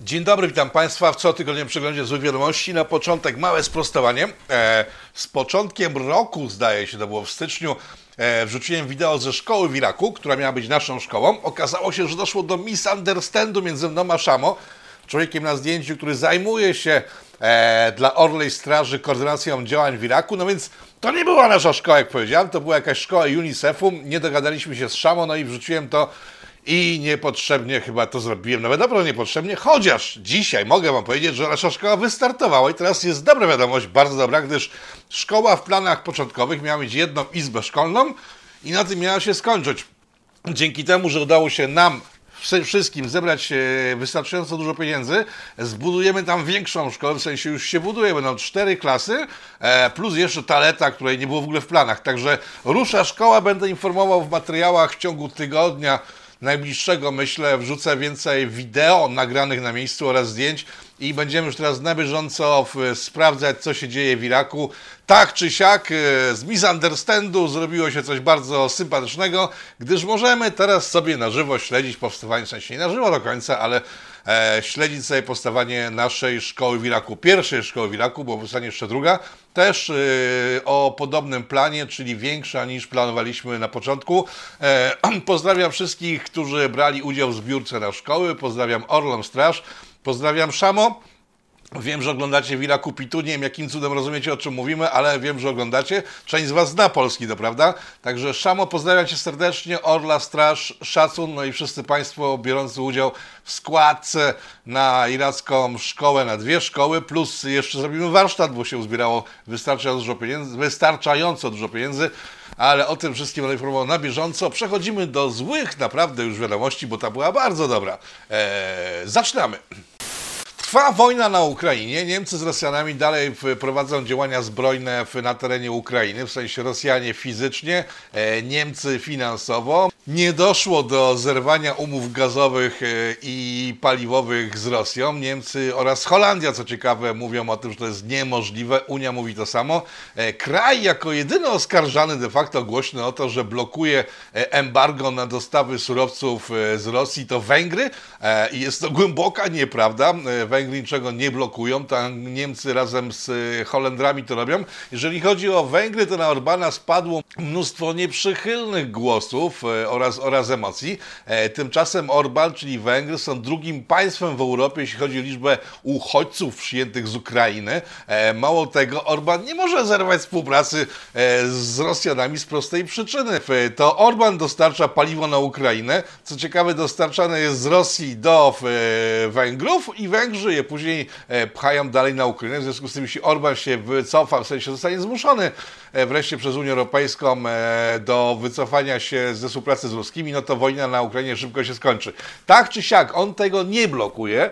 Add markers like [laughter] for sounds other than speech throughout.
Dzień dobry, witam Państwa w cotygodniowym przeglądzie złych wiadomości. Na początek małe sprostowanie. E, z początkiem roku, zdaje się, to było w styczniu, e, wrzuciłem wideo ze szkoły w Iraku, która miała być naszą szkołą. Okazało się, że doszło do misunderstandu między mną a Szamo, człowiekiem na zdjęciu, który zajmuje się e, dla Orlej Straży koordynacją działań w Iraku. No więc to nie była nasza szkoła, jak powiedziałem, to była jakaś szkoła UNICEF-u. Nie dogadaliśmy się z Szamo, no i wrzuciłem to i niepotrzebnie chyba to zrobiłem, nawet naprawdę niepotrzebnie, chociaż dzisiaj mogę Wam powiedzieć, że nasza szkoła wystartowała i teraz jest dobra wiadomość, bardzo dobra, gdyż szkoła w planach początkowych miała mieć jedną izbę szkolną i na tym miała się skończyć. Dzięki temu, że udało się nam wszystkim zebrać e, wystarczająco dużo pieniędzy, zbudujemy tam większą szkołę, w sensie już się buduje, będą cztery klasy, e, plus jeszcze taleta, której nie było w ogóle w planach. Także rusza szkoła, będę informował w materiałach w ciągu tygodnia, najbliższego, myślę, wrzucę więcej wideo nagranych na miejscu oraz zdjęć i będziemy już teraz na bieżąco sprawdzać, co się dzieje w Iraku. Tak czy siak, e, z misunderstandu zrobiło się coś bardzo sympatycznego, gdyż możemy teraz sobie na żywo śledzić powstawanie, w sensie nie na żywo do końca, ale e, śledzić sobie powstawanie naszej szkoły w Iraku, pierwszej szkoły w Iraku, bo powstanie jeszcze druga, też e, o podobnym planie, czyli większa niż planowaliśmy na początku. E, [clears throat] pozdrawiam wszystkich, którzy brali udział w zbiórce na szkoły, pozdrawiam Orlą Straż, pozdrawiam Szamo. Wiem, że oglądacie Villa Kupitu, nie wiem jakim cudem rozumiecie o czym mówimy, ale wiem, że oglądacie. Część z Was zna Polski, to prawda? Także Szamo, pozdrawiam Cię serdecznie, Orla, Straż, Szacun, no i wszyscy Państwo biorący udział w składce na iracką szkołę, na dwie szkoły, plus jeszcze zrobimy warsztat, bo się uzbierało wystarczająco dużo pieniędzy, wystarczająco dużo pieniędzy ale o tym wszystkim będę informował na bieżąco. Przechodzimy do złych naprawdę już wiadomości, bo ta była bardzo dobra. Eee, zaczynamy. Trwa wojna na Ukrainie. Niemcy z Rosjanami dalej prowadzą działania zbrojne na terenie Ukrainy, w sensie Rosjanie fizycznie, e, Niemcy finansowo. Nie doszło do zerwania umów gazowych e, i paliwowych z Rosją. Niemcy oraz Holandia, co ciekawe, mówią o tym, że to jest niemożliwe. Unia mówi to samo. E, kraj jako jedyny oskarżany de facto głośno o to, że blokuje embargo na dostawy surowców z Rosji, to Węgry. I jest to głęboka nieprawda. Węgry niczego nie blokują, tam Niemcy razem z e, Holendrami to robią. Jeżeli chodzi o Węgry, to na Orbana spadło mnóstwo nieprzychylnych głosów e, oraz, oraz emocji. E, tymczasem Orban, czyli Węgry, są drugim państwem w Europie, jeśli chodzi o liczbę uchodźców przyjętych z Ukrainy. Mało tego, Orban nie może zerwać współpracy z Rosjanami z prostej przyczyny. To Orban dostarcza paliwo na Ukrainę. Co ciekawe, dostarczane jest z Rosji do Węgrów i Węgrzy żyje. Później e, pchają dalej na Ukrainę. W związku z tym, jeśli Orban się wycofa, w sensie zostanie zmuszony e, wreszcie przez Unię Europejską e, do wycofania się ze współpracy z ruskimi, no to wojna na Ukrainie szybko się skończy. Tak czy siak, on tego nie blokuje.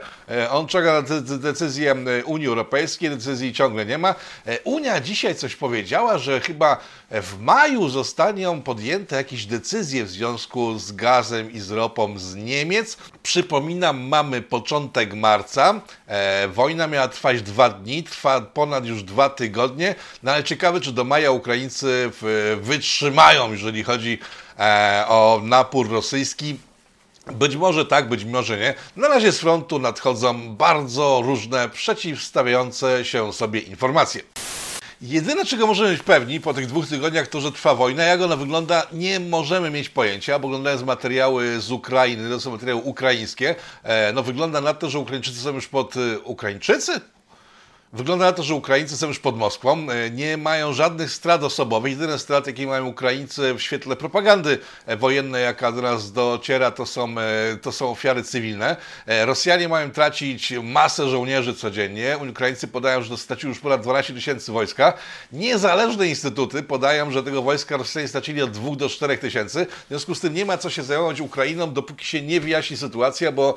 On czeka na decyzję Unii Europejskiej, decyzji ciągle nie ma. Unia dzisiaj coś powiedziała, że chyba w maju zostaną podjęte jakieś decyzje w związku z gazem i z ropą z Niemiec. Przypominam, mamy początek marca. E, wojna miała trwać dwa dni, trwa ponad już dwa tygodnie. No ale ciekawe, czy do maja Ukraińcy wytrzymają, jeżeli chodzi e, o napór rosyjski. Być może tak, być może nie. Na razie z frontu nadchodzą bardzo różne, przeciwstawiające się sobie informacje. Jedyne, czego możemy być pewni po tych dwóch tygodniach, to, że trwa wojna. Jak ona wygląda, nie możemy mieć pojęcia, bo oglądając materiały z Ukrainy, to są materiały ukraińskie, e, no wygląda na to, że Ukraińczycy są już pod... E, Ukraińczycy? Wygląda na to, że Ukraińcy są już pod Moskwą, e, nie mają żadnych strat osobowych. Jedyne straty, jakie mają Ukraińcy w świetle propagandy e, wojennej, jaka do nas dociera, to są, e, to są ofiary cywilne. Rosjanie mają tracić masę żołnierzy codziennie. Ukraińcy podają, że straciły już ponad 12 tysięcy wojska. Niezależne instytuty podają, że tego wojska Rosjanie stracili od 2 do 4 tysięcy. W związku z tym nie ma co się zajmować Ukrainą, dopóki się nie wyjaśni sytuacja, bo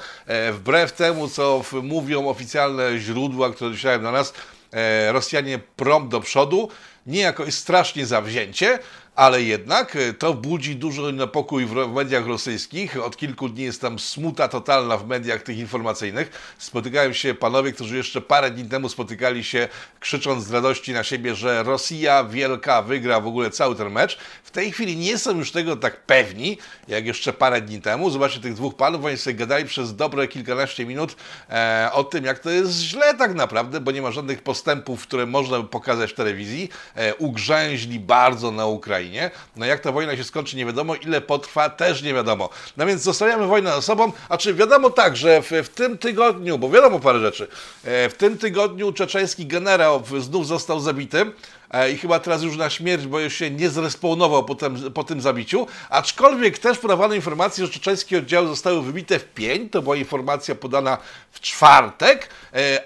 wbrew temu, co mówią oficjalne źródła, które docierają do nas, e, Rosjanie prompt do przodu, niejako jest strasznie zawzięcie, ale jednak e, to budzi duży niepokój w mediach rosyjskich. Od kilku dni jest tam smuta totalna w mediach tych informacyjnych. Spotykają się panowie, którzy jeszcze parę dni temu spotykali się krzycząc z radości na siebie, że Rosja wielka wygra w ogóle cały ten mecz. W tej chwili nie są już tego tak pewni, jak jeszcze parę dni temu. Zobaczcie tych dwóch panów, oni sobie gadali przez dobre kilkanaście minut e, o tym, jak to jest źle tak naprawdę, bo nie ma żadnych postępów, które można by pokazać w telewizji. E, ugrzęźli bardzo na Ukrainie. No jak ta wojna się skończy, nie wiadomo. Ile potrwa, też nie wiadomo. No więc zostawiamy wojnę za sobą. A czy wiadomo tak, że w, w tym tygodniu, bo wiadomo parę rzeczy, e, w tym tygodniu czeczeński generał znów został zabity. E, i chyba teraz już na śmierć, bo już się nie zrespawnował po tym, po tym zabiciu. Aczkolwiek też podawano informację, że czeczeńskie oddziały zostały wybite w pień. To była informacja podana w czwartek,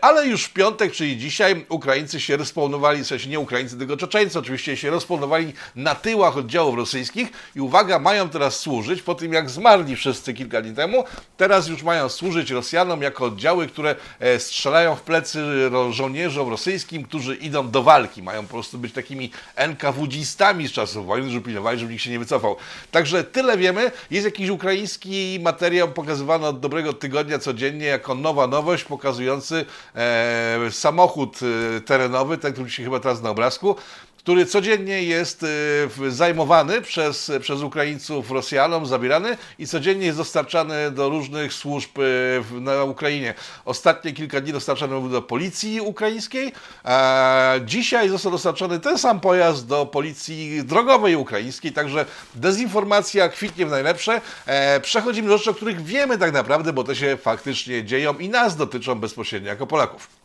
ale już w piątek, czyli dzisiaj, Ukraińcy się respawnowali, w sensie nie Ukraińcy, tylko Czeczeńcy oczywiście się respawnowali na tyłach oddziałów rosyjskich i uwaga, mają teraz służyć, po tym jak zmarli wszyscy kilka dni temu, teraz już mają służyć Rosjanom jako oddziały, które e, strzelają w plecy żołnierzom rosyjskim, którzy idą do walki. Mają po prostu być takimi NKWDzistami z czasów wojny, żeby pilnowali, żeby nikt się nie wycofał. Także tyle wiemy. Jest jakiś ukraiński materiał pokazywany od dobrego tygodnia codziennie jako nowa nowość, pokazujący e, samochód e, terenowy, ten, który się chyba teraz na obrazku, który codziennie jest y, zajmowany przez, przez Ukraińców Rosjanom, zabierany i codziennie jest dostarczany do różnych służb y, na Ukrainie. Ostatnie kilka dni dostarczany był do policji ukraińskiej, a dzisiaj został dostarczony ten sam pojazd do policji drogowej ukraińskiej, także dezinformacja kwitnie w najlepsze. E, przechodzimy do rzeczy, o których wiemy tak naprawdę, bo te się faktycznie dzieją i nas dotyczą bezpośrednio jako Polaków.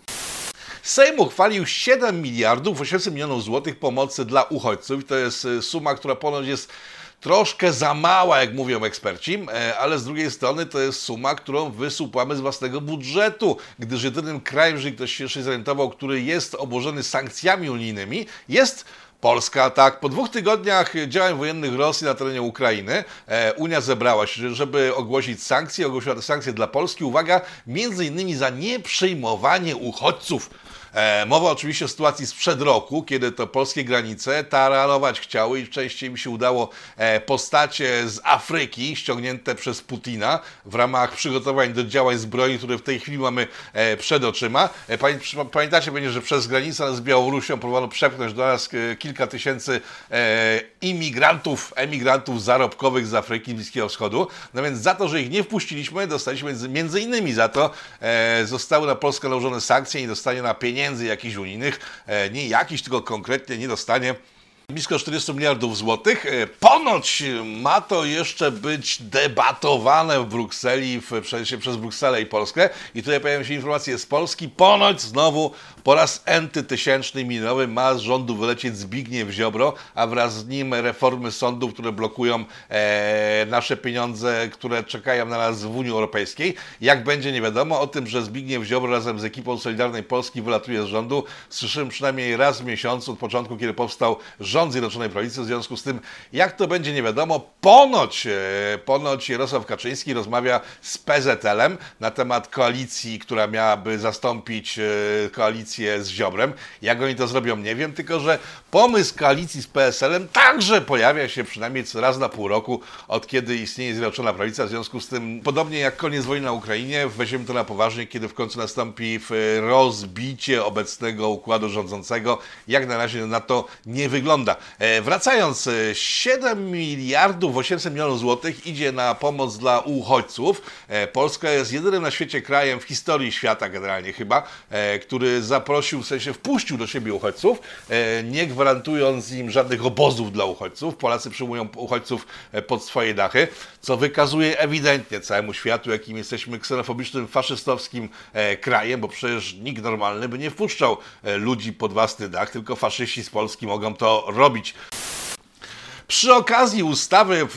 Sejm uchwalił 7 miliardów 800 milionów złotych pomocy dla uchodźców. To jest y, suma, która ponoć jest troszkę za mała, jak mówią eksperci, e, ale z drugiej strony to jest suma, którą wysupłamy z własnego budżetu, gdyż jedynym krajem, jeżeli ktoś się jeszcze zorientował, który jest obłożony sankcjami unijnymi, jest Polska, tak. Po dwóch tygodniach działań wojennych Rosji na terenie Ukrainy e, Unia zebrała się, żeby ogłosić sankcje, ogłosiła te sankcje dla Polski. Uwaga, między innymi za nieprzyjmowanie uchodźców E, mowa oczywiście o sytuacji sprzed roku, kiedy to polskie granice taranować chciały i częściej mi się udało e, postacie z Afryki ściągnięte przez Putina w ramach przygotowań do działań zbrojnych, które w tej chwili mamy e, przed oczyma. Pamiętacie będzie, że przez granicę z Białorusią próbowano przepchnąć do nas kilka tysięcy imigrantów, emigrantów zarobkowych z Afryki, Bliskiego Wschodu. No więc za to, że ich nie wpuściliśmy, dostaliśmy między innymi za to, zostały na Polskę nałożone sankcje i dostanie na pieniądze pieniędzy jakichś unijnych, e, nie jakiś, tylko konkretnie nie dostanie blisko 40 miliardów złotych. E, ponoć ma to jeszcze być debatowane w Brukseli, w, przez, przez Brukselę i Polskę. I tutaj pojawiają się informacje z Polski. Ponoć znowu po raz enty tysięczny minulowy ma z rządu wylecieć Zbigniew Ziobro, a wraz z nim reformy sądów, które blokują e, nasze pieniądze, które czekają na nas w Unii Europejskiej. Jak będzie, nie wiadomo. O tym, że Zbigniew Ziobro razem z ekipą Solidarnej Polski wylatuje z rządu, słyszymy przynajmniej raz w miesiącu od początku, kiedy powstał rząd rząd Zjednoczonej Prawicy. W związku z tym, jak to będzie, nie wiadomo. Ponoć, e, ponoć Jarosław Kaczyński rozmawia z PZL-em na temat koalicji, która miałaby zastąpić e, koalicję z Ziobrem. Jak oni to zrobią, nie wiem, tylko że pomysł koalicji z PSL-em także pojawia się przynajmniej co raz na pół roku, od kiedy istnieje Zjednoczona Prawica. W związku z tym, podobnie jak koniec wojny na Ukrainie, weźmiemy to na poważnie, kiedy w końcu nastąpi rozbicie obecnego układu rządzącego. Jak na razie na to nie wygląda wygląda. E, wracając, 7 e, miliardów 800 milionów złotych idzie na pomoc dla uchodźców. E, Polska jest jedynym na świecie krajem w historii świata generalnie chyba, który zaprosił, w sensie wpuścił do siebie uchodźców, nie gwarantując im żadnych obozów dla uchodźców. Polacy przyjmują uchodźców pod swoje dachy, co wykazuje ewidentnie całemu światu, jakim jesteśmy ksenofobicznym, faszystowskim krajem, bo przecież nikt normalny by nie wpuszczał ludzi pod własny dach, tylko faszyści z Polski mogą to robić. Przy okazji ustawy,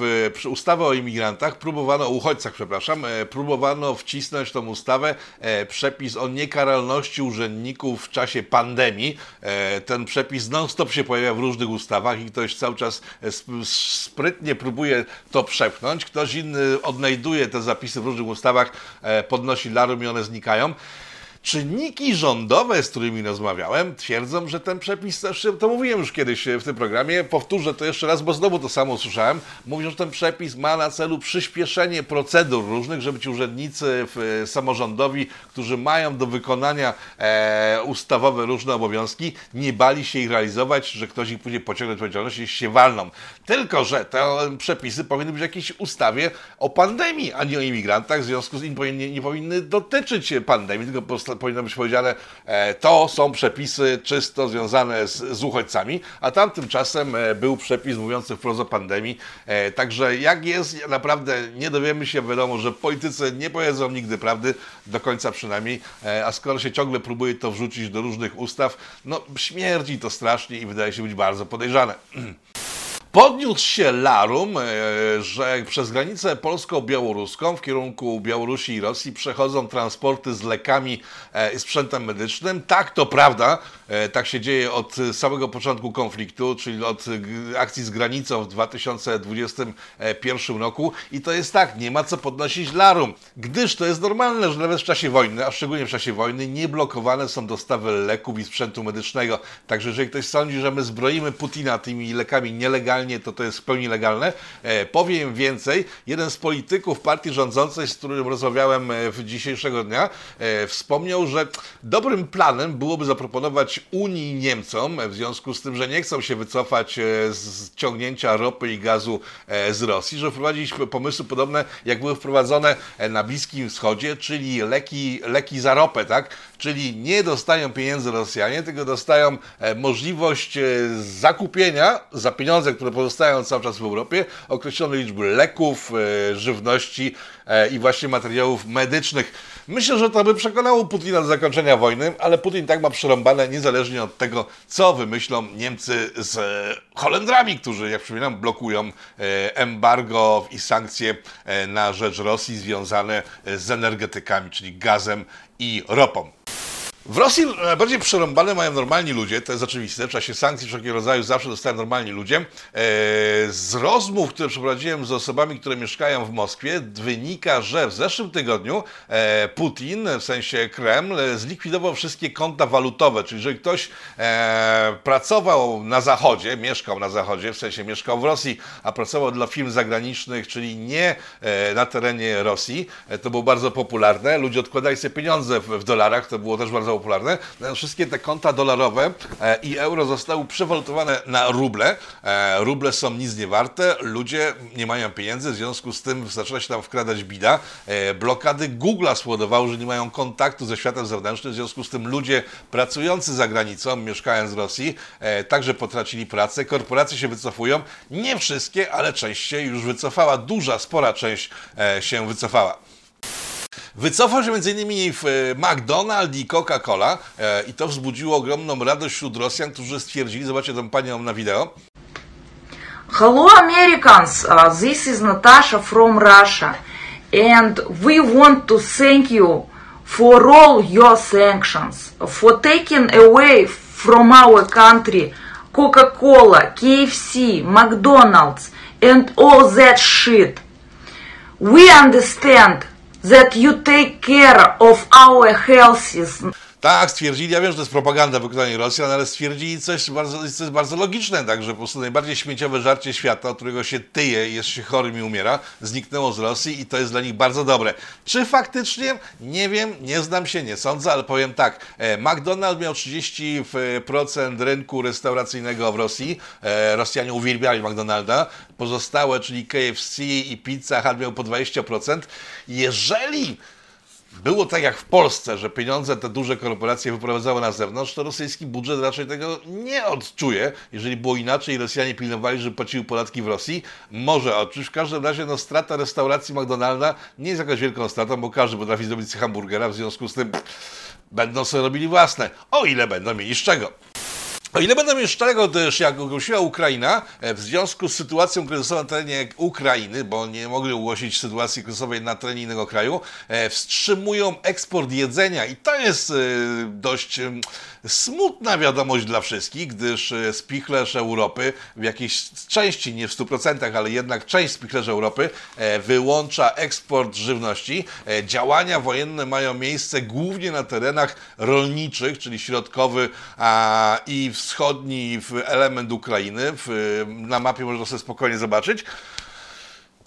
ustawy o imigrantach próbowano, o uchodźcach, przepraszam, e, próbowano wcisnąć tą ustawę e, przepis o niekaralności urzędników w czasie pandemii. E, ten przepis non-stop się pojawia w różnych ustawach i ktoś cały czas sprytnie próbuje to przepchnąć. Ktoś inny odnajduje te zapisy w różnych ustawach, podnosi larum i one znikają. Czynniki rządowe, z którymi rozmawiałem, twierdzą, że ten przepis, też to mówiłem już kiedyś w tym programie, powtórzę to jeszcze raz, bo znowu to samo usłyszałem. Mówią, że ten przepis ma na celu przyspieszenie procedur różnych, żeby ci urzędnicy w, samorządowi, którzy mają do wykonania e, ustawowe różne obowiązki, nie bali się ich realizować, że ktoś ich później pociągnie do odpowiedzialności, jeśli się walną. Tylko, że te przepisy powinny być w jakiejś ustawie o pandemii, a nie o imigrantach, w związku z tym nie powinny dotyczyć pandemii, tylko po prostu powinno być powiedziane, e, to są przepisy czysto związane z, z uchodźcami, a tam tymczasem e, był przepis mówiący wprost o pandemii. E, także jak jest, naprawdę nie dowiemy się, wiadomo, że politycy nie powiedzą nigdy prawdy, do końca przynajmniej, a skoro się ciągle próbuje to wrzucić do różnych ustaw, no śmierdzi to strasznie i wydaje się być bardzo podejrzane. [clears throat] Podniósł się larum, e, że przez granicę polsko-białoruską w kierunku Białorusi i Rosji przechodzą transporty z lekami e, i sprzętem medycznym. Tak, to prawda, e, tak się dzieje od samego początku konfliktu, czyli od akcji z granicą w 2021 roku. I to jest tak, nie ma co podnosić larum, gdyż to jest normalne, że nawet w czasie wojny, a szczególnie w czasie wojny, nie blokowane są dostawy leków i sprzętu medycznego. Także jeżeli ktoś sądzi, że my zbroimy Putina tymi lekami nielegalnie, to to jest w pełni legalne. E, powiem więcej, jeden z polityków partii rządzącej, z którym rozmawiałem e, w dzisiejszego dnia, e, wspomniał, że dobrym planem byłoby zaproponować Unii Niemcom, w związku z tym, że nie chcą się wycofać z ciągnięcia ropy i gazu z Rosji, że wprowadzić pomysły podobne, jak były wprowadzone na Bliskim Wschodzie, czyli leki, leki za ropę, tak? Czyli nie dostają pieniędzy Rosjanie, tylko dostają możliwość zakupienia za pieniądze, które pozostają cały czas w Europie, określonej liczby leków, e, żywności e, i właśnie materiałów medycznych. Myślę, że to by przekonało Putina do zakończenia wojny, ale Putin tak ma przerąbane niezależnie od tego, co wymyślą Niemcy z Holendrami, którzy, jak przypominam, blokują e, embargo i sankcje na rzecz Rosji związane z energetykami, czyli gazem i ropą. W Rosji najbardziej przerąbane mają normalni ludzie, to jest oczywiste. W czasie sankcji wszelkiego rodzaju zawsze dostają normalni ludzie. E, z rozmów, które przeprowadziłem z osobami, które mieszkają w Moskwie, wynika, że w zeszłym tygodniu e, Putin, w sensie Kreml, zlikwidował wszystkie konta walutowe. Czyli jeżeli ktoś e, pracował na Zachodzie, mieszkał na Zachodzie, w sensie mieszkał w Rosji, a pracował dla firm zagranicznych, czyli nie na terenie Rosji, to było bardzo popularne. Ludzie odkładali sobie pieniądze w dolarach, to było też bardzo popularne. Wszystkie te konta dolarowe e, i euro zostały przewalutowane na ruble. E, ruble są nic nie warte, ludzie nie mają pieniędzy, w związku z tym zaczyna się tam wkradać bida. E, blokady Google'a spowodowały, że nie mają kontaktu ze światem zewnętrznym, w związku z tym ludzie pracujący za granicą, mieszkając w Rosji, także potracili pracę. Korporacje się wycofują. Nie wszystkie, ale część się już wycofała. Duża, spora część się wycofała. Wycofał się m.in. e, McDonald's i Coca-Cola e, i to wzbudziło ogromną radość wśród Rosjan, którzy stwierdzili, zobaczcie tę panią na wideo. Hello Americans, uh, this is Natasha from Russia and we want to thank you for all your sanctions, for taking away from our country Coca-Cola, KFC, McDonald's and all that shit. We understand that you take care of our health. Tak, stwierdzili, ja wiem, że to jest propaganda wykonania Rosjan, ale stwierdzili coś bardzo, jest bardzo logiczne, także po prostu najbardziej śmieciowe żarcie świata, od którego się tyje, jest się chorym i umiera, zniknęło z Rosji i to jest dla nich bardzo dobre. Czy faktycznie? Nie wiem, nie znam się, nie sądzę, ale powiem tak, e, McDonald's miał 30% rynku restauracyjnego w Rosji, e, Rosjanie uwielbiali McDonalda, pozostałe, czyli KFC i Pizza Hut miał po 20%. Jeżeli było tak jak w Polsce, że pieniądze te duże korporacje wyprowadzały na zewnątrz, to rosyjski budżet raczej tego nie odczuje. Jeżeli było inaczej, Rosjanie pilnowali, żeby płaciły podatki w Rosji, może odczuć. W każdym razie no, strata restauracji McDonalda nie jest jakaś wielką stratą, bo każdy potrafi zrobić hamburgera, w związku z tym będą sobie robili własne, o ile będą mieli z czego. O ile będę mieć szczerego, też jak ogłosiła Ukraina, e, w związku z sytuacją kryzysową na terenie Ukrainy, bo nie mogli ogłosić sytuacji kryzysowej na terenie innego kraju, e, wstrzymują eksport jedzenia i to jest e, dość smutna wiadomość dla wszystkich, gdyż spichlerz Europy w jakiejś części, nie w 100%, ale jednak część spichlerzy Europy wyłącza eksport żywności. Działania wojenne mają miejsce głównie na terenach rolniczych, czyli środkowy i wschodni element Ukrainy. Na mapie można sobie spokojnie zobaczyć.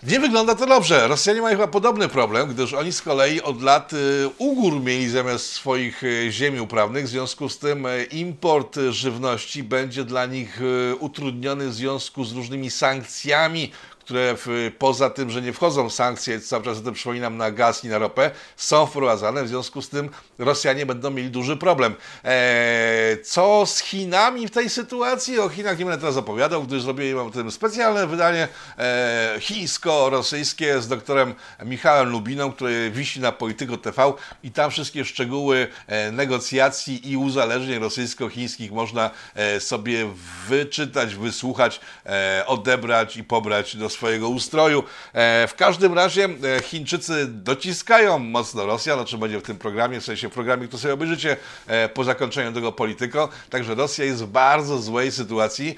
Nie wygląda to dobrze. Rosjanie mają chyba podobny problem, gdyż oni z kolei od lat y, ugór mieli zamiast swoich y, ziemi uprawnych. W związku z tym y, import żywności będzie dla nich utrudniony w związku z różnymi sankcjami, które w, poza tym, że nie wchodzą sankcje, cały czas o tym przypominam, na gaz i na ropę, są wprowadzane. W związku z tym Rosjanie będą mieli duży problem. Eee, co z Chinami w tej sytuacji? O Chinach nie będę teraz opowiadał, gdyż zrobiłem o tym specjalne wydanie e, chińsko-rosyjskie z doktorem Michałem Lubiną, który wisi na Polityko TV i tam wszystkie szczegóły e, negocjacji i uzależnień rosyjsko-chińskich można e, sobie wyczytać, wysłuchać, e, odebrać i pobrać do swojego ustroju. E, w każdym razie e, Chińczycy dociskają mocno Rosjan, o czym będzie w tym programie, w sensie programie, który sobie obejrzycie e, po zakończeniu tego Polityko. Także Rosja jest w bardzo złej sytuacji.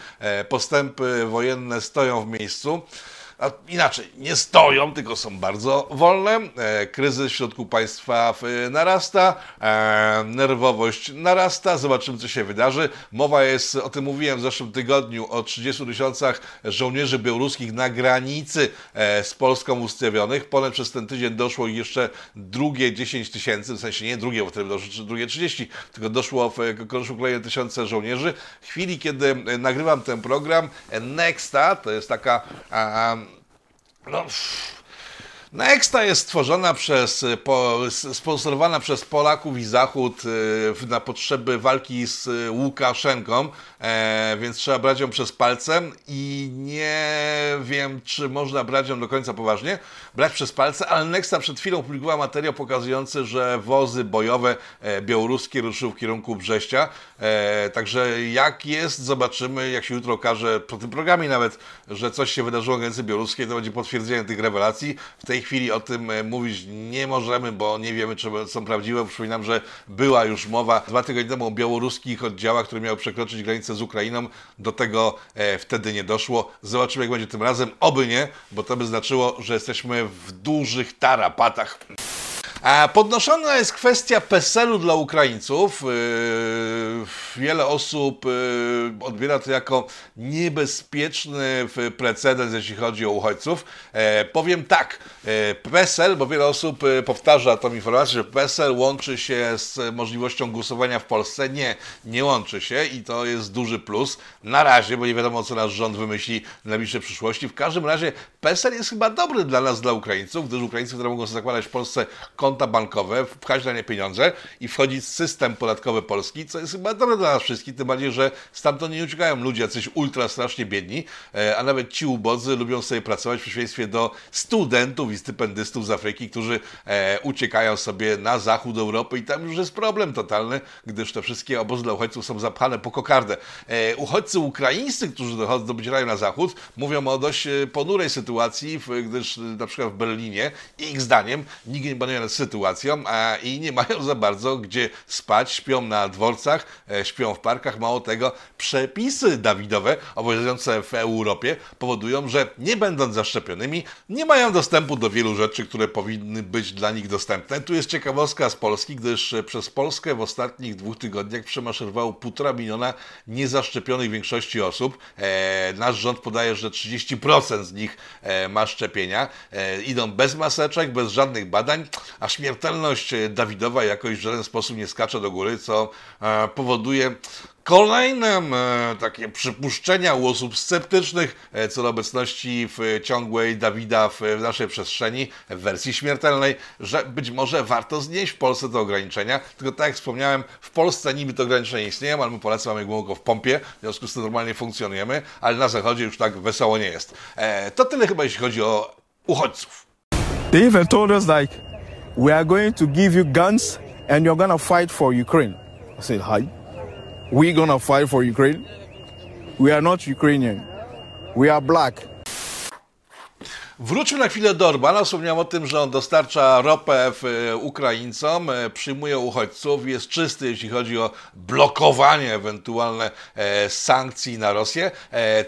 Postępy wojenne stoją w miejscu. A inaczej, nie stoją, tylko są bardzo wolne. E, kryzys w środku państwa narasta, e, nerwowość narasta. Zobaczymy, co się wydarzy. Mowa jest, o tym mówiłem w zeszłym tygodniu, o 30 tysiącach żołnierzy białoruskich na granicy e, z Polską ustawionych. Ponad przez ten tydzień doszło jeszcze drugie 10 tysięcy, w sensie nie drugie, bo wtedy doszło drugie 30, tylko doszło, doszło kolejne tysiące żołnierzy. W chwili, kiedy nagrywam ten program, Nexta, to jest taka no, Nexta jest stworzona przez, po, sponsorowana przez Polaków i Zachód e, na potrzeby walki z Łukaszenką, e, więc trzeba brać ją przez palce i nie wiem, czy można brać ją do końca poważnie, brać przez palce, ale Nexta przed chwilą publikowała materiał pokazujący, że wozy bojowe e, białoruskie ruszyły w kierunku Brześcia, także jak jest, zobaczymy, jak się jutro okaże, po tym programie nawet, że coś się wydarzyło w granicy białoruskiej, to będzie potwierdzenie tych rewelacji. W tej chwili o tym e, mówić nie możemy, bo nie wiemy, czy są prawdziwe. Przypominam, że była już mowa dwa tygodnie temu o białoruskich oddziałach, które miały przekroczyć granicę z Ukrainą. Do tego e, wtedy nie doszło. Zobaczymy, jak będzie tym razem. Oby nie, bo to by znaczyło, że jesteśmy w dużych tarapatach. Podnoszona jest kwestia PESEL-u dla Ukraińców. Yy, wiele osób yy, odbiera to jako niebezpieczny precedens, jeśli chodzi o uchodźców. E, powiem tak, e, PESEL, bo wiele osób powtarza tą informację, że PESEL łączy się z możliwością głosowania w Polsce. Nie, nie łączy się i to jest duży plus. Na razie, bo nie wiadomo, co nasz rząd wymyśli w najbliższej przyszłości. W każdym razie PESEL jest chyba dobry dla nas, dla Ukraińców, gdyż Ukraińcy, które mogą zakładać w Polsce konta bankowe, wpchać na nie pieniądze i wchodzić w system podatkowy polski, co jest chyba dobre dla nas wszystkich, tym bardziej, że stamtąd nie uciekają ludzie jacyś ultra strasznie biedni, e, a nawet ci ubodzy lubią sobie pracować w przeciwieństwie do studentów i stypendystów z Afryki, którzy e, uciekają sobie na zachód Europy i tam już jest problem totalny, gdyż te wszystkie obozy dla uchodźców są zapchane po kokardę. E, uchodźcy ukraińscy, którzy dochodzą, docierają na zachód, mówią o dość ponurej sytuacji, gdyż na przykład w Berlinie, ich zdaniem, nikt nie panuje nad sytuacją a, i nie mają za bardzo gdzie spać, śpią na dworcach, e, śpią w parkach. Mało tego, przepisy Dawidowe obowiązujące w Europie powodują, że nie będąc zaszczepionymi, nie mają dostępu do wielu rzeczy, które powinny być dla nich dostępne. Tu jest ciekawostka z Polski, gdyż przez Polskę w ostatnich dwóch tygodniach przemaszerowało półtora miliona niezaszczepionych większości osób. E, nasz rząd podaje, że 30% z nich e, ma szczepienia. E, idą bez maseczek, bez żadnych badań, a śmiertelność Dawidowa jakoś w żaden sposób nie skacze do góry, co e, powoduje Kolejne e, takie przypuszczenia u osób sceptycznych e, co do obecności w ciągłej Dawida w naszej przestrzeni w wersji śmiertelnej, że być może warto znieść w Polsce te ograniczenia. Tylko tak jak wspomniałem, w Polsce niby te ograniczenia istnieją, ale my Polacy mamy głęboko w pompie, w związku z tym normalnie funkcjonujemy, ale na zachodzie już tak wesoło nie jest. to tyle chyba jeśli chodzi o uchodźców. They even we are going to give you guns and you're going to fight for Ukraine. I said, hi. We're gonna fight for Ukraine? We are not Ukrainian. We are black. Wróćmy na chwilę do Orbana. Wspomniałem o tym, że on dostarcza ropę e, Ukraińcom, e, przyjmuje uchodźców, jest czysty, jeśli chodzi o blokowanie ewentualne e, sankcji na Rosję.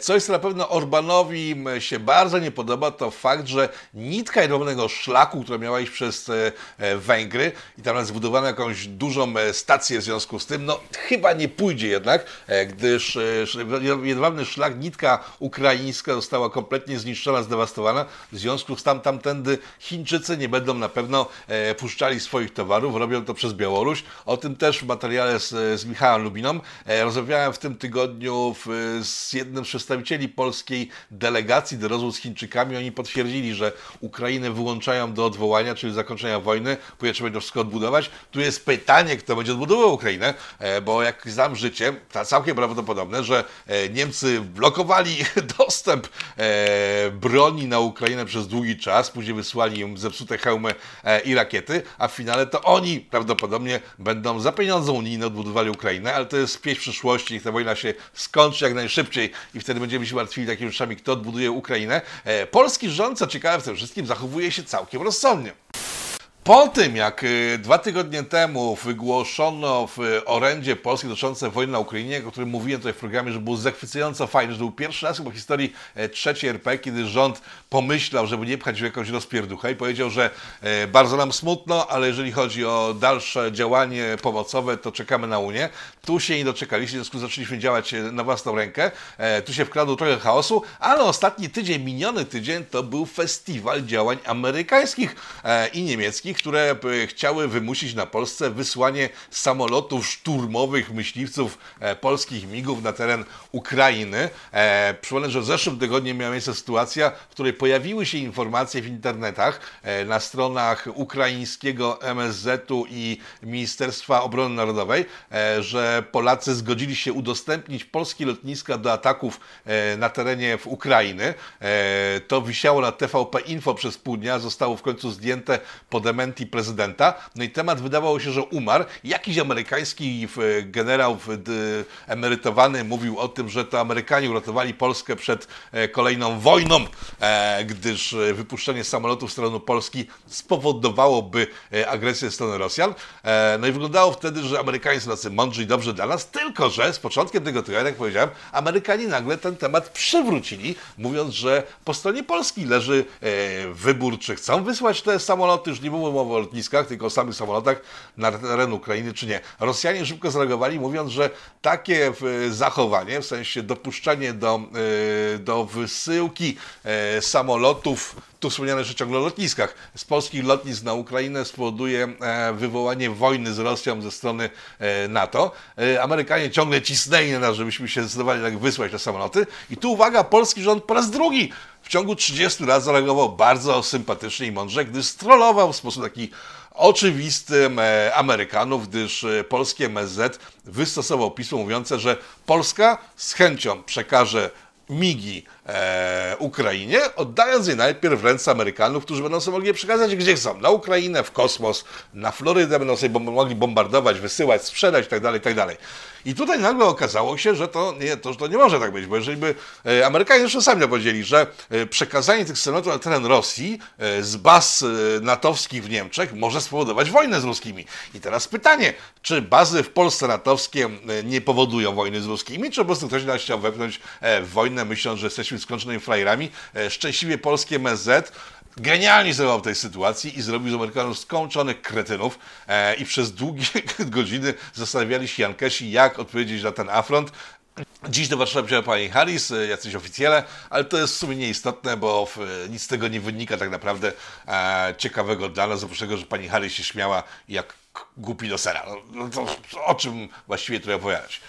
Coś, co na pewno Orbanowi się bardzo nie podoba, to fakt, że nitka jedwabnego szlaku, która miała iść przez Węgry i tam zbudowano jakąś dużą stację w związku z tym, no chyba nie pójdzie jednak, gdyż jedwabny szlak, nitka ukraińska została kompletnie zniszczona, zdewastowana. W związku z tam tamtędy Chińczycy nie będą na pewno e, puszczali swoich towarów, robią to przez Białoruś. O tym też w materiale z, z Michałem Lubiną. E, rozmawiałem w tym tygodniu w, z jednym z przedstawicieli polskiej delegacji do rozmów z Chińczykami. Oni potwierdzili, że Ukrainę wyłączają do odwołania, czyli zakończenia wojny, trzeba będzie wszystko odbudować. Tu jest pytanie, kto będzie odbudowywał Ukrainę, e, bo jak znam życie, to całkiem prawdopodobne, że e, Niemcy blokowali [laughs] dostęp e, broni na Ukrainę przez długi czas, później wysłali im zepsute hełmy e, i rakiety, a w finale to oni prawdopodobnie będą za pieniądze unijne odbudowali Ukrainę, ale to jest pieśń przyszłości, niech ta wojna się skończy jak najszybciej i wtedy będziemy się martwili takimi rzeczami, kto odbuduje Ukrainę. E, polski rząd, co ciekawe w tym wszystkim, zachowuje się całkiem rozsądnie. Po tym, jak y, dwa tygodnie temu wygłoszono w y, orędzie polskiej dotyczące wojny na Ukrainie, o którym mówiłem tutaj w programie, że był zachwycająco fajny, że był pierwszy raz w historii e, trzeciej RP, kiedy rząd pomyślał, żeby nie pchać w jakąś rozpierduchę i powiedział, że e, bardzo nam smutno, ale jeżeli chodzi o dalsze działanie pomocowe, to czekamy na Unię. Tu się nie doczekaliśmy, w związku z zaczęliśmy działać e, na własną rękę. Tu się wkradł trochę chaosu, ale ostatni tydzień, miniony tydzień, to był festiwal działań amerykańskich i niemieckich, które e, chciały wymusić na Polsce wysłanie samolotów szturmowych, myśliwców e, polskich migów na teren Ukrainy. E, Przypomnę, że w zeszłym tygodniu miała miejsce sytuacja, w której pojawiły się informacje w internetach na stronach ukraińskiego MSZ-u i Ministerstwa Obrony Narodowej, że Polacy zgodzili się udostępnić polskie lotniska do ataków na terenie w Ukrainy. To wisiało na TVP Info przez pół dnia, zostało w końcu zdjęte po prezydenta. No i temat wydawało się, że umarł. Jakiś amerykański w- generał emerytowany mówił o tym, że to Amerykanie uratowali Polskę przed e, kolejną wojną, e, gdyż e, wypuszczenie samolotów w stronę Polski spowodowałoby e, agresję ze strony Rosjan. E, No i wyglądało wtedy, że Amerykanie są tacy mądrzy i dobrze dla nas, tylko że z początkiem tego tygodnia, jak powiedziałem, Amerykanie nagle ten temat przywrócili, mówiąc, że po stronie Polski leży e, wybór, czy chcą wysłać te samoloty, już nie było mowy o lotniskach, tylko o samych samolotach na teren Ukrainy, czy nie. Rosjanie szybko zareagowali, mówiąc, że takie e, zachowanie, w sensie dopuszczenie do, e, do wysyłki e, samolotów tu wspomniane że ciągle o lotniskach. Z polskich lotnisk na Ukrainę spowoduje wywołanie wojny z Rosją ze strony NATO. Amerykanie ciągle cisnęli na nas, żebyśmy się zdecydowali tak wysłać te samoloty. I tu uwaga, polski rząd po raz drugi w ciągu 30 lat zareagował bardzo sympatycznie i mądrze, gdy strollował w sposób taki oczywisty e, Amerykanów, gdyż e, polski MSZ wystosował pismo mówiące, że Polska z chęcią przekaże migi e, Ukrainie, oddając je najpierw w ręce Amerykanów, którzy będą sobie mogli je przekazać gdzie chcą. Na Ukrainę, w kosmos, na Florydę będą sobie mogli bombardować, wysyłać, sprzedać itd., itd. I tutaj nagle okazało się, że to nie, to, to nie może tak być, bo jeżeli by e, Amerykanie zresztą sami powiedzieli, że e, przekazanie tych samolotów na teren Rosji e, z baz natowskich w Niemczech może spowodować wojnę z ruskimi. I teraz pytanie, czy bazy w Polsce natowskie nie powodują wojny z ruskimi, czy po prostu ktoś nas chciał wepchnąć w wojnę, myśląc, że jesteśmy skończonymi frajerami. E, Szczęśliwie polskie MSZ genialnie zrobił w tej sytuacji i zrobił z Amerykanów skończonych kretynów e, i przez długie [laughs] godziny zastanawiali się Jankesi, jak odpowiedzieć na ten afront. Dziś do Warszawy przyjechała pani Harris, e, jacyś oficjele, ale to jest w sumie nieistotne, bo nic z tego nie wynika tak naprawdę e, ciekawego dla nas, oprócz tego, że pani Harris się śmiała jak głupi do sera. No, no to o czym właściwie tu opowiadać?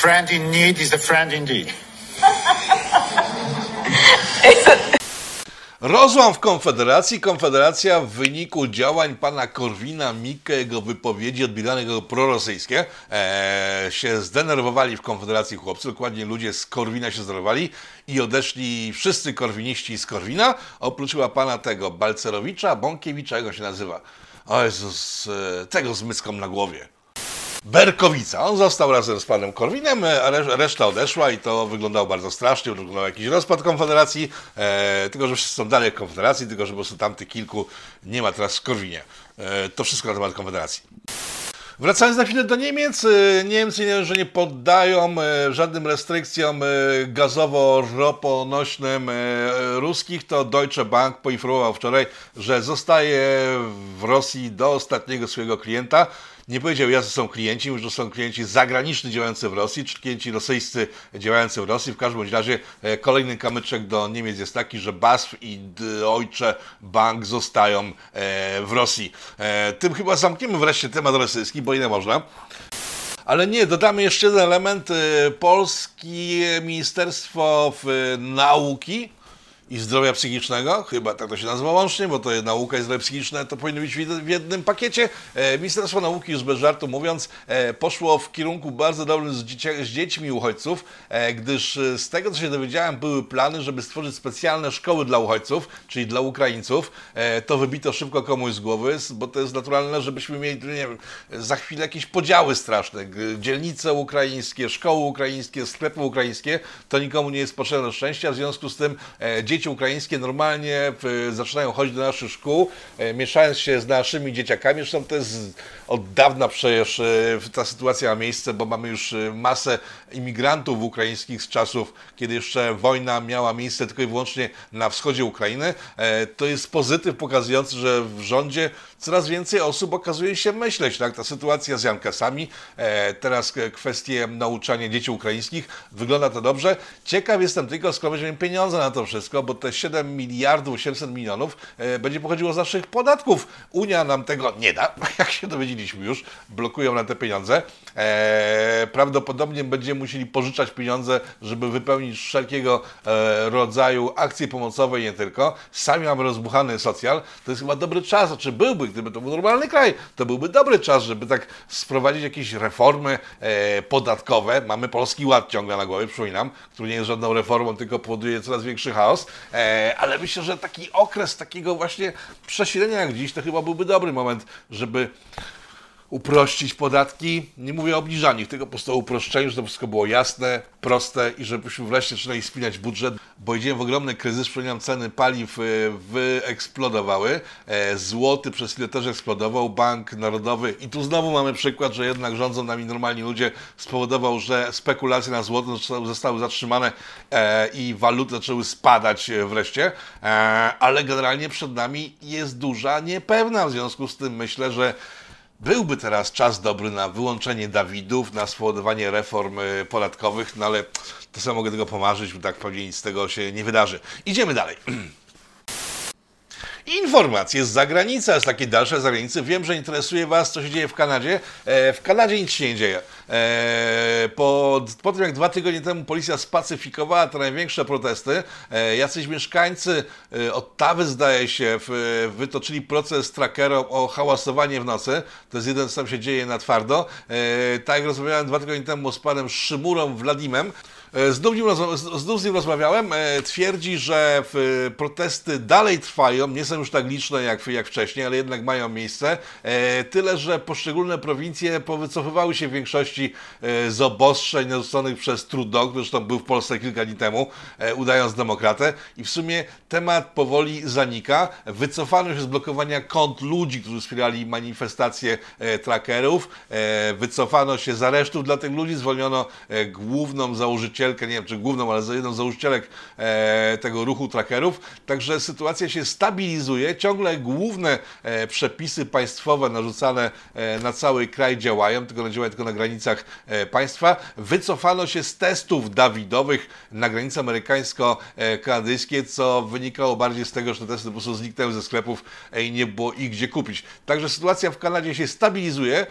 Friend in need is a friend indeed. Rozłam w Konfederacji. Konfederacja w wyniku działań pana Korwina Mikke, jego wypowiedzi odbieranych jako prorosyjskie, e, się zdenerwowali w Konfederacji chłopcy. Dokładnie ludzie z Korwina się zdenerwowali i odeszli wszyscy korwiniści z Korwina, oprócz pana tego Balcerowicza, Bąkiewicza, jak się nazywa. O Jezus, e, tego z myską na głowie. Berkowica. On został razem z panem Korwinem, e, reszta odeszła i to wyglądało bardzo strasznie, wyglądał jakiś rozpad Konfederacji, e, tylko że wszyscy są dalej Konfederacji, tylko że po prostu tamtych kilku nie ma teraz w Korwinie. E, to wszystko na temat Konfederacji. Wracając na chwilę do Niemiec, e, Niemcy nie, że nie poddają e, żadnym restrykcjom gazowo-roponośnym ruskich, to Deutsche Bank poinformował wczoraj, że zostaje w Rosji do ostatniego swojego klienta. Nie powiedział, jacy są klienci, mówił, że są klienci zagraniczni działający w Rosji, czy klienci rosyjscy działający w Rosji. W każdym razie e, kolejny kamyczek do Niemiec jest taki, że BASF i Deutsche Bank zostają e, w Rosji. E, Tym chyba zamkniemy wreszcie temat rosyjski, bo ile można. Ale nie, dodamy jeszcze jeden element. Polskie Ministerstwo Nauki i Zdrowia Psychicznego, chyba tak to się nazywa łącznie, bo to nauka i zdrowie psychiczne, to powinno być w jed- w jednym pakiecie. E, Ministerstwo Nauki, już bez żartu mówiąc, e, poszło w kierunku bardzo dobrym z, dziecię- z dziećmi uchodźców, e, gdyż z tego, co się dowiedziałem, były plany, żeby stworzyć specjalne szkoły dla uchodźców, czyli dla Ukraińców. To wybito szybko komuś z głowy, bo to jest naturalne, żebyśmy mieli, nie wiem, za chwilę jakieś podziały straszne. Dzielnice ukraińskie, szkoły ukraińskie, sklepy ukraińskie, to nikomu nie jest potrzebne szczęścia. W związku z tym e, dzieci ukraińskie normalnie zaczynają chodzić do naszych szkół, e, mieszając się z naszymi dzieciakami. Zresztą to jest od dawna przecież e, ta sytuacja ma miejsce, bo mamy już e, masę imigrantów ukraińskich z czasów, kiedy jeszcze wojna miała miejsce tylko i wyłącznie na wschodzie Ukrainy. To jest pozytyw pokazujący, że w rządzie coraz więcej osób okazuje się myśleć. Tak? Ta sytuacja z Jankesami, e, teraz kwestie nauczania dzieci ukraińskich, wygląda to dobrze. Ciekaw jestem tylko, skąd weźmiemy pieniądze na to wszystko, bo te 7 miliardów 800 milionów e, będzie pochodziło z naszych podatków. Unia nam tego nie da, [laughs] jak się dowiedzieliśmy już, blokują na te pieniądze. E, prawdopodobnie będziemy musieli pożyczać pieniądze, żeby wypełnić wszelkiego e, rodzaju akcje pomocowe i nie tylko. Sami mamy rozbuchany socjal. To jest chyba dobry czas, znaczy byłby, gdyby to był normalny kraj, to byłby dobry czas, żeby tak sprowadzić jakieś reformy e, podatkowe. Mamy Polski Ład ciągle na głowie, przypominam, który nie jest żadną reformą, tylko powoduje coraz większy chaos. E, ale myślę, że taki okres takiego właśnie przesilenia jak dziś, to chyba byłby dobry moment, żeby uprościć podatki. Nie mówię o obniżaniu, tylko po prostu o uproszczeniu, żeby wszystko było jasne, proste i żebyśmy wreszcie zaczynali spinać budżet, bo idziemy w ogromny kryzys, przypominam, ceny paliw e, wyeksplodowały, e, złoty przez chwilę też eksplodował, Bank Narodowy i tu znowu mamy przykład, że jednak rządzą nami normalni ludzie, spowodował, że spekulacje na złoto zostały- zatrzymane e, i waluty zaczęły spadać wreszcie, ale generalnie przed nami jest duża niepewna, w związku z tym myślę, że Byłby teraz czas dobry na wyłączenie Dawidów, na spowodowanie reform y, podatkowych, no ale to samo mogę tego pomarzyć, bo tak pewnie nic z tego się nie wydarzy. Idziemy dalej. [clears throat] Informacje z zagranicy, z takiej dalszej zagranicy. Wiem, że interesuje Was, co się dzieje w Kanadzie. E, w Kanadzie nic się nie dzieje. E, po, po tym, jak dwa tygodnie temu policja spacyfikowała te największe protesty, e, jacyś mieszkańcy e, Ottawy, zdaje się, wytoczyli proces trackerom o hałasowanie w nocy. To jest jeden, co tam się dzieje na twardo. Tak jak rozmawiałem dwa tygodnie temu z panem Szymurą Wladimem, Znów, nim znów z nim rozmawiałem. E, Twierdzi, że protesty dalej trwają, nie są już tak liczne jak, jak wcześniej, ale jednak mają miejsce. E, Tyle, że poszczególne prowincje powycofywały się w większości e, z obostrzeń narzuconych przez Trudeau, zresztą był w Polsce kilka dni temu, udając demokratę. I w sumie temat powoli zanika. Wycofano się z blokowania kont ludzi, którzy wspierali manifestacje trackerów. Wycofano się z aresztów dla tych ludzi, zwolniono główną założycielkę, nie wiem czy główną, ale jedną z założycielek e, tego ruchu trackerów. Także sytuacja się stabilizuje. Ciągle główne e, przepisy państwowe narzucane e, na cały kraj działają, tylko działają tylko na granicach państwa. Wycofano się z testów Dawidowych na granicy amerykańsko-kanadyjskiej, co wynikało bardziej z tego, że te testy po prostu zniknęły ze sklepów i nie było ich gdzie kupić. Także sytuacja w Kanadzie się stabilizuje.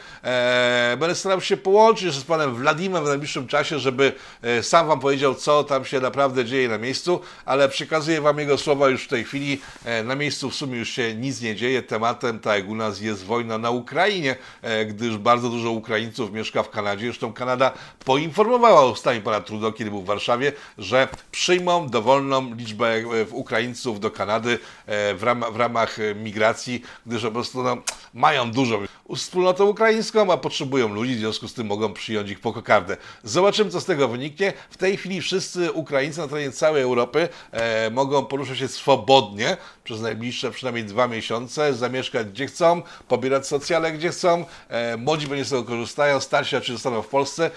Będę starał się połączyć z panem Wladimem w najbliższym czasie, żeby e, sam wam powiedział, co tam się naprawdę dzieje na miejscu, ale przekazuję wam jego słowa już w tej chwili. E, na miejscu w sumie już się nic nie dzieje. Tematem, tak jak u nas, jest wojna na Ukrainie, e, gdyż bardzo dużo Ukraińców mieszka w Kanadzie. Zresztą Kanada poinformowała o stanie pana Trudeau, kiedy był w Warszawie, że przyjmą dowolną liczbę e, Ukraińców do Kanady w, ram, w ramach migracji, gdyż po prostu no, mają dużą wspólnotę ukraińską, a potrzebują ludzi, w związku z tym mogą przyjąć ich po kokardę. Zobaczymy, co z tego wyniknie. W tej chwili wszyscy Ukraińcy na terenie całej Europy e, mogą poruszać się swobodnie przez najbliższe przynajmniej dwa miesiące, zamieszkać gdzie chcą, pobierać socjale gdzie chcą, e, młodzi będzie z tego korzystają, starsi czy zostaną w Polsce.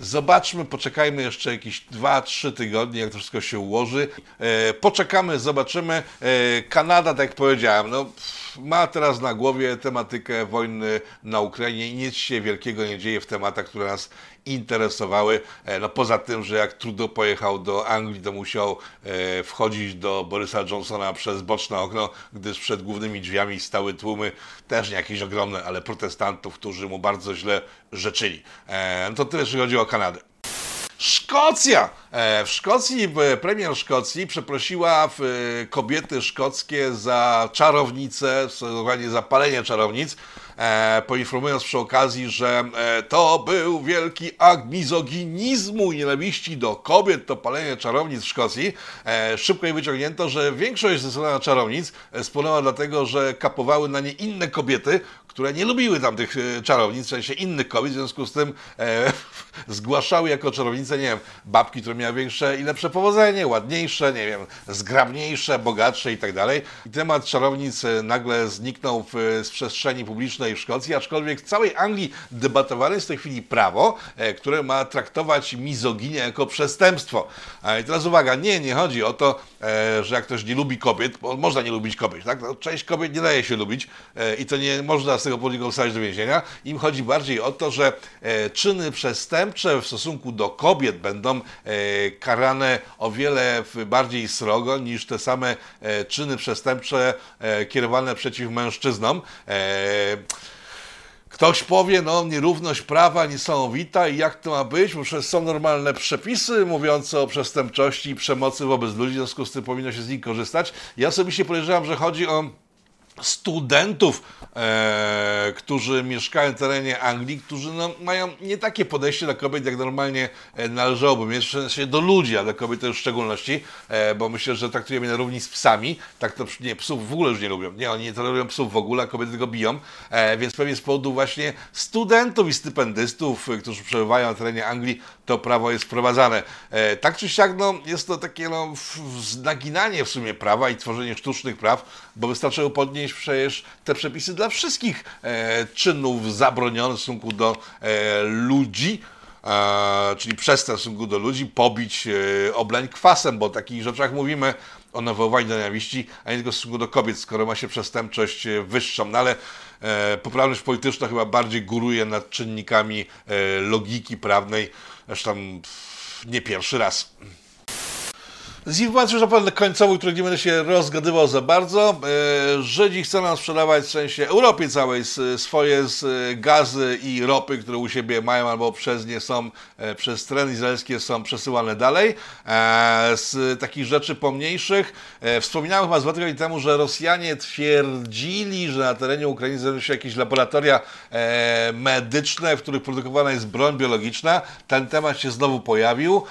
Zobaczmy, poczekajmy jeszcze jakieś 2-3 tygodnie, jak to wszystko się ułoży. E, poczekamy, zobaczymy. E, Kanada, tak jak powiedziałem, no, ma teraz na głowie tematykę wojny na Ukrainie i nic się wielkiego nie dzieje w tematach, które nas interesowały. E, no poza tym, że jak Trudeau pojechał do Anglii, to musiał e, wchodzić do Borysa Johnsona przez boczne okno, gdyż przed głównymi drzwiami stały tłumy, też nie jakieś ogromne, ale protestantów, którzy mu bardzo źle życzyli. E, no to tyle, jeśli chodzi o Kanadę. Szkocja! W Szkocji premier Szkocji przeprosiła kobiety szkockie za czarownicę, dokładnie za palenie czarownic, poinformując przy okazji, że e, to był wielki akt mizoginizmu i nienawiści do kobiet, to palenie czarownic w Szkocji. E, Szybko jej wyciągnięto, że większość zdecydowana czarownic e, spłynęła dlatego, że kapowały na nie inne kobiety, które nie lubiły tam tych e, czarownic, w sensie innych kobiet, w związku z tym e, [laughs] zgłaszały jako czarownice, nie wiem, babki, które miały większe i lepsze powodzenie, ładniejsze, nie wiem, zgrabniejsze, bogatsze i tak. I temat czarownic e, nagle zniknął w, z przestrzeni publicznej w Szkocji, aczkolwiek w całej Anglii debatowane jest w tej chwili prawo, e, które ma traktować mizoginię jako przestępstwo. I teraz uwaga, nie, nie chodzi o to, e, że jak ktoś nie lubi kobiet, bo można nie lubić kobiet, tak? No, część kobiet nie daje się lubić e, i to nie można z tego powodu wsadzić do więzienia. Im chodzi bardziej o to, że czyny przestępcze w stosunku do kobiet będą karane o wiele bardziej srogo niż te same czyny przestępcze kierowane przeciw mężczyznom. Ktoś powie, no nierówność prawa niesamowita i jak to ma być, przecież są normalne przepisy mówiące o przestępczości i przemocy wobec ludzi, w związku z tym powinno się z nich korzystać. Ja osobiście podejrzewam, że chodzi o studentów, e, którzy mieszkają w terenie Anglii, którzy no, mają nie takie podejście do kobiet, jak normalnie e, należałoby mieć, w sensie do ludzi, a do kobiet w szczególności, e, bo myślę, że traktujemy na równi z psami, tak to nie, psów w ogóle już nie lubią, nie, oni nie tolerują psów w ogóle, a kobiety tylko biją, e, więc pewnie z powodu właśnie studentów i stypendystów, którzy przebywają na terenie Anglii, to prawo jest wprowadzane. E, tak czy siak, no, jest to takie no, naginanie w sumie prawa i tworzenie sztucznych praw, bo wystarczyło podnieść przecież te przepisy dla wszystkich e, czynów zabronionych w stosunku do e, ludzi, e, czyli przestępstw w stosunku do ludzi, pobić, e, kwasem, bo o takich rzeczach mówimy, o nawoływaniu do nienawiści, a nie tylko w stosunku do kobiet, skoro ma się przestępczość wyższą. No ale e, poprawność polityczna chyba bardziej góruje nad czynnikami logiki prawnej, zresztą nie pierwszy raz. Z informacji już naprawdę końcowych, których nie będę się rozgadywał za bardzo, e, Żydzi chcą nam sprzedawać w sensie Europie całej swoje z gazy i ropy, które u siebie mają albo przez nie są, e, przez tereny izraelskie są przesyłane dalej. E, Z takich rzeczy pomniejszych, wspominałem chyba z dwa tygodnie temu, że Rosjanie twierdzili, że na terenie Ukrainy znajdują się jakieś laboratoria medyczne, w których produkowana jest broń biologiczna. Ten temat się znowu pojawił.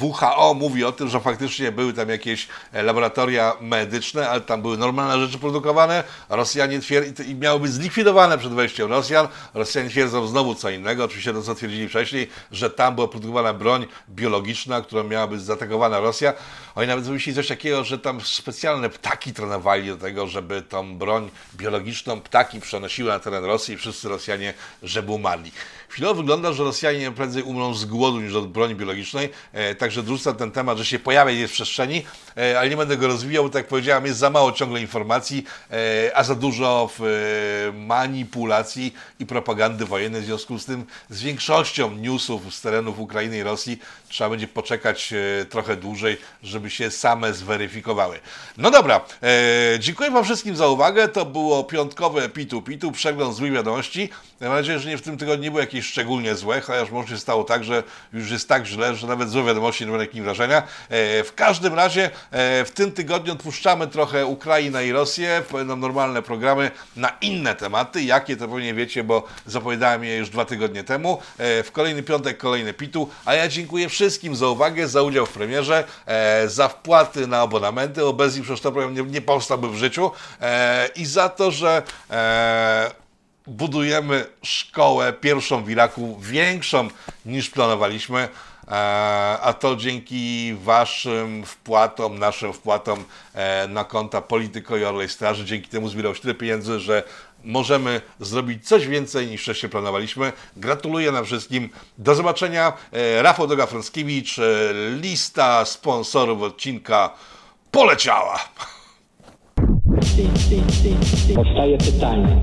WHO mówi o tym, że faktycznie były tam jakieś e, laboratoria medyczne, ale tam były normalne rzeczy produkowane. Rosjanie twierdzą i miały być zlikwidowane przed wejściem Rosjan. Rosjanie twierdzą znowu co innego, oczywiście to co twierdzili wcześniej, że tam była produkowana broń biologiczna, którą miała być zaatakowana Rosja. Oni nawet wymyślili coś takiego, że tam specjalne ptaki trenowali do tego, żeby tą broń biologiczną ptaki przenosiły na teren Rosji i wszyscy Rosjanie, żeby umarli. Chwilowo wygląda, że Rosjanie prędzej umrą z głodu niż od broni biologicznej, e, także dorzucam ten temat, że się pojawia gdzieś w przestrzeni, e, ale nie będę go rozwijał, bo tak jak powiedziałem, jest za mało ciągle informacji, e, a za dużo w, e, manipulacji i propagandy wojennej. W związku z tym z większością newsów z terenów Ukrainy i Rosji trzeba będzie poczekać e, trochę dłużej, żeby się same zweryfikowały. No dobra, e, dziękuję Wam wszystkim za uwagę. To było piątkowe Pitu Pitu, przegląd złych wiadomości. Mam nadzieję, że nie w tym tygodniu nie było szczególnie złe, chociaż może się stało tak, że już jest tak źle, że nawet złe wiadomości nie robią takiego wrażenia. E, W każdym razie e, w tym tygodniu odpuszczamy trochę Ukrainę i Rosję, będą normalne programy na inne tematy, jakie to pewnie wiecie, bo zapowiadałem je już dwa tygodnie temu. E, W kolejny piątek kolejny Pitu, a ja dziękuję wszystkim za uwagę, za udział w premierze, za wpłaty na abonamenty, bo bez nich przecież program nie, nie powstałby w życiu. I za to, że budujemy szkołę pierwszą w Iraku, większą niż planowaliśmy, e, a to dzięki Waszym wpłatom, naszym wpłatom e, na konta Polityko i Orlej Straży. Dzięki temu zbierał się tyle pieniędzy, że możemy zrobić coś więcej niż wcześniej planowaliśmy. Gratuluję nam wszystkim. Do zobaczenia. E, Rafał Doga-Frąckiewicz, e, lista sponsorów odcinka poleciała. Powstaje pytanie,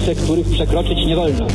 Granice, których przekroczyć nie wolno.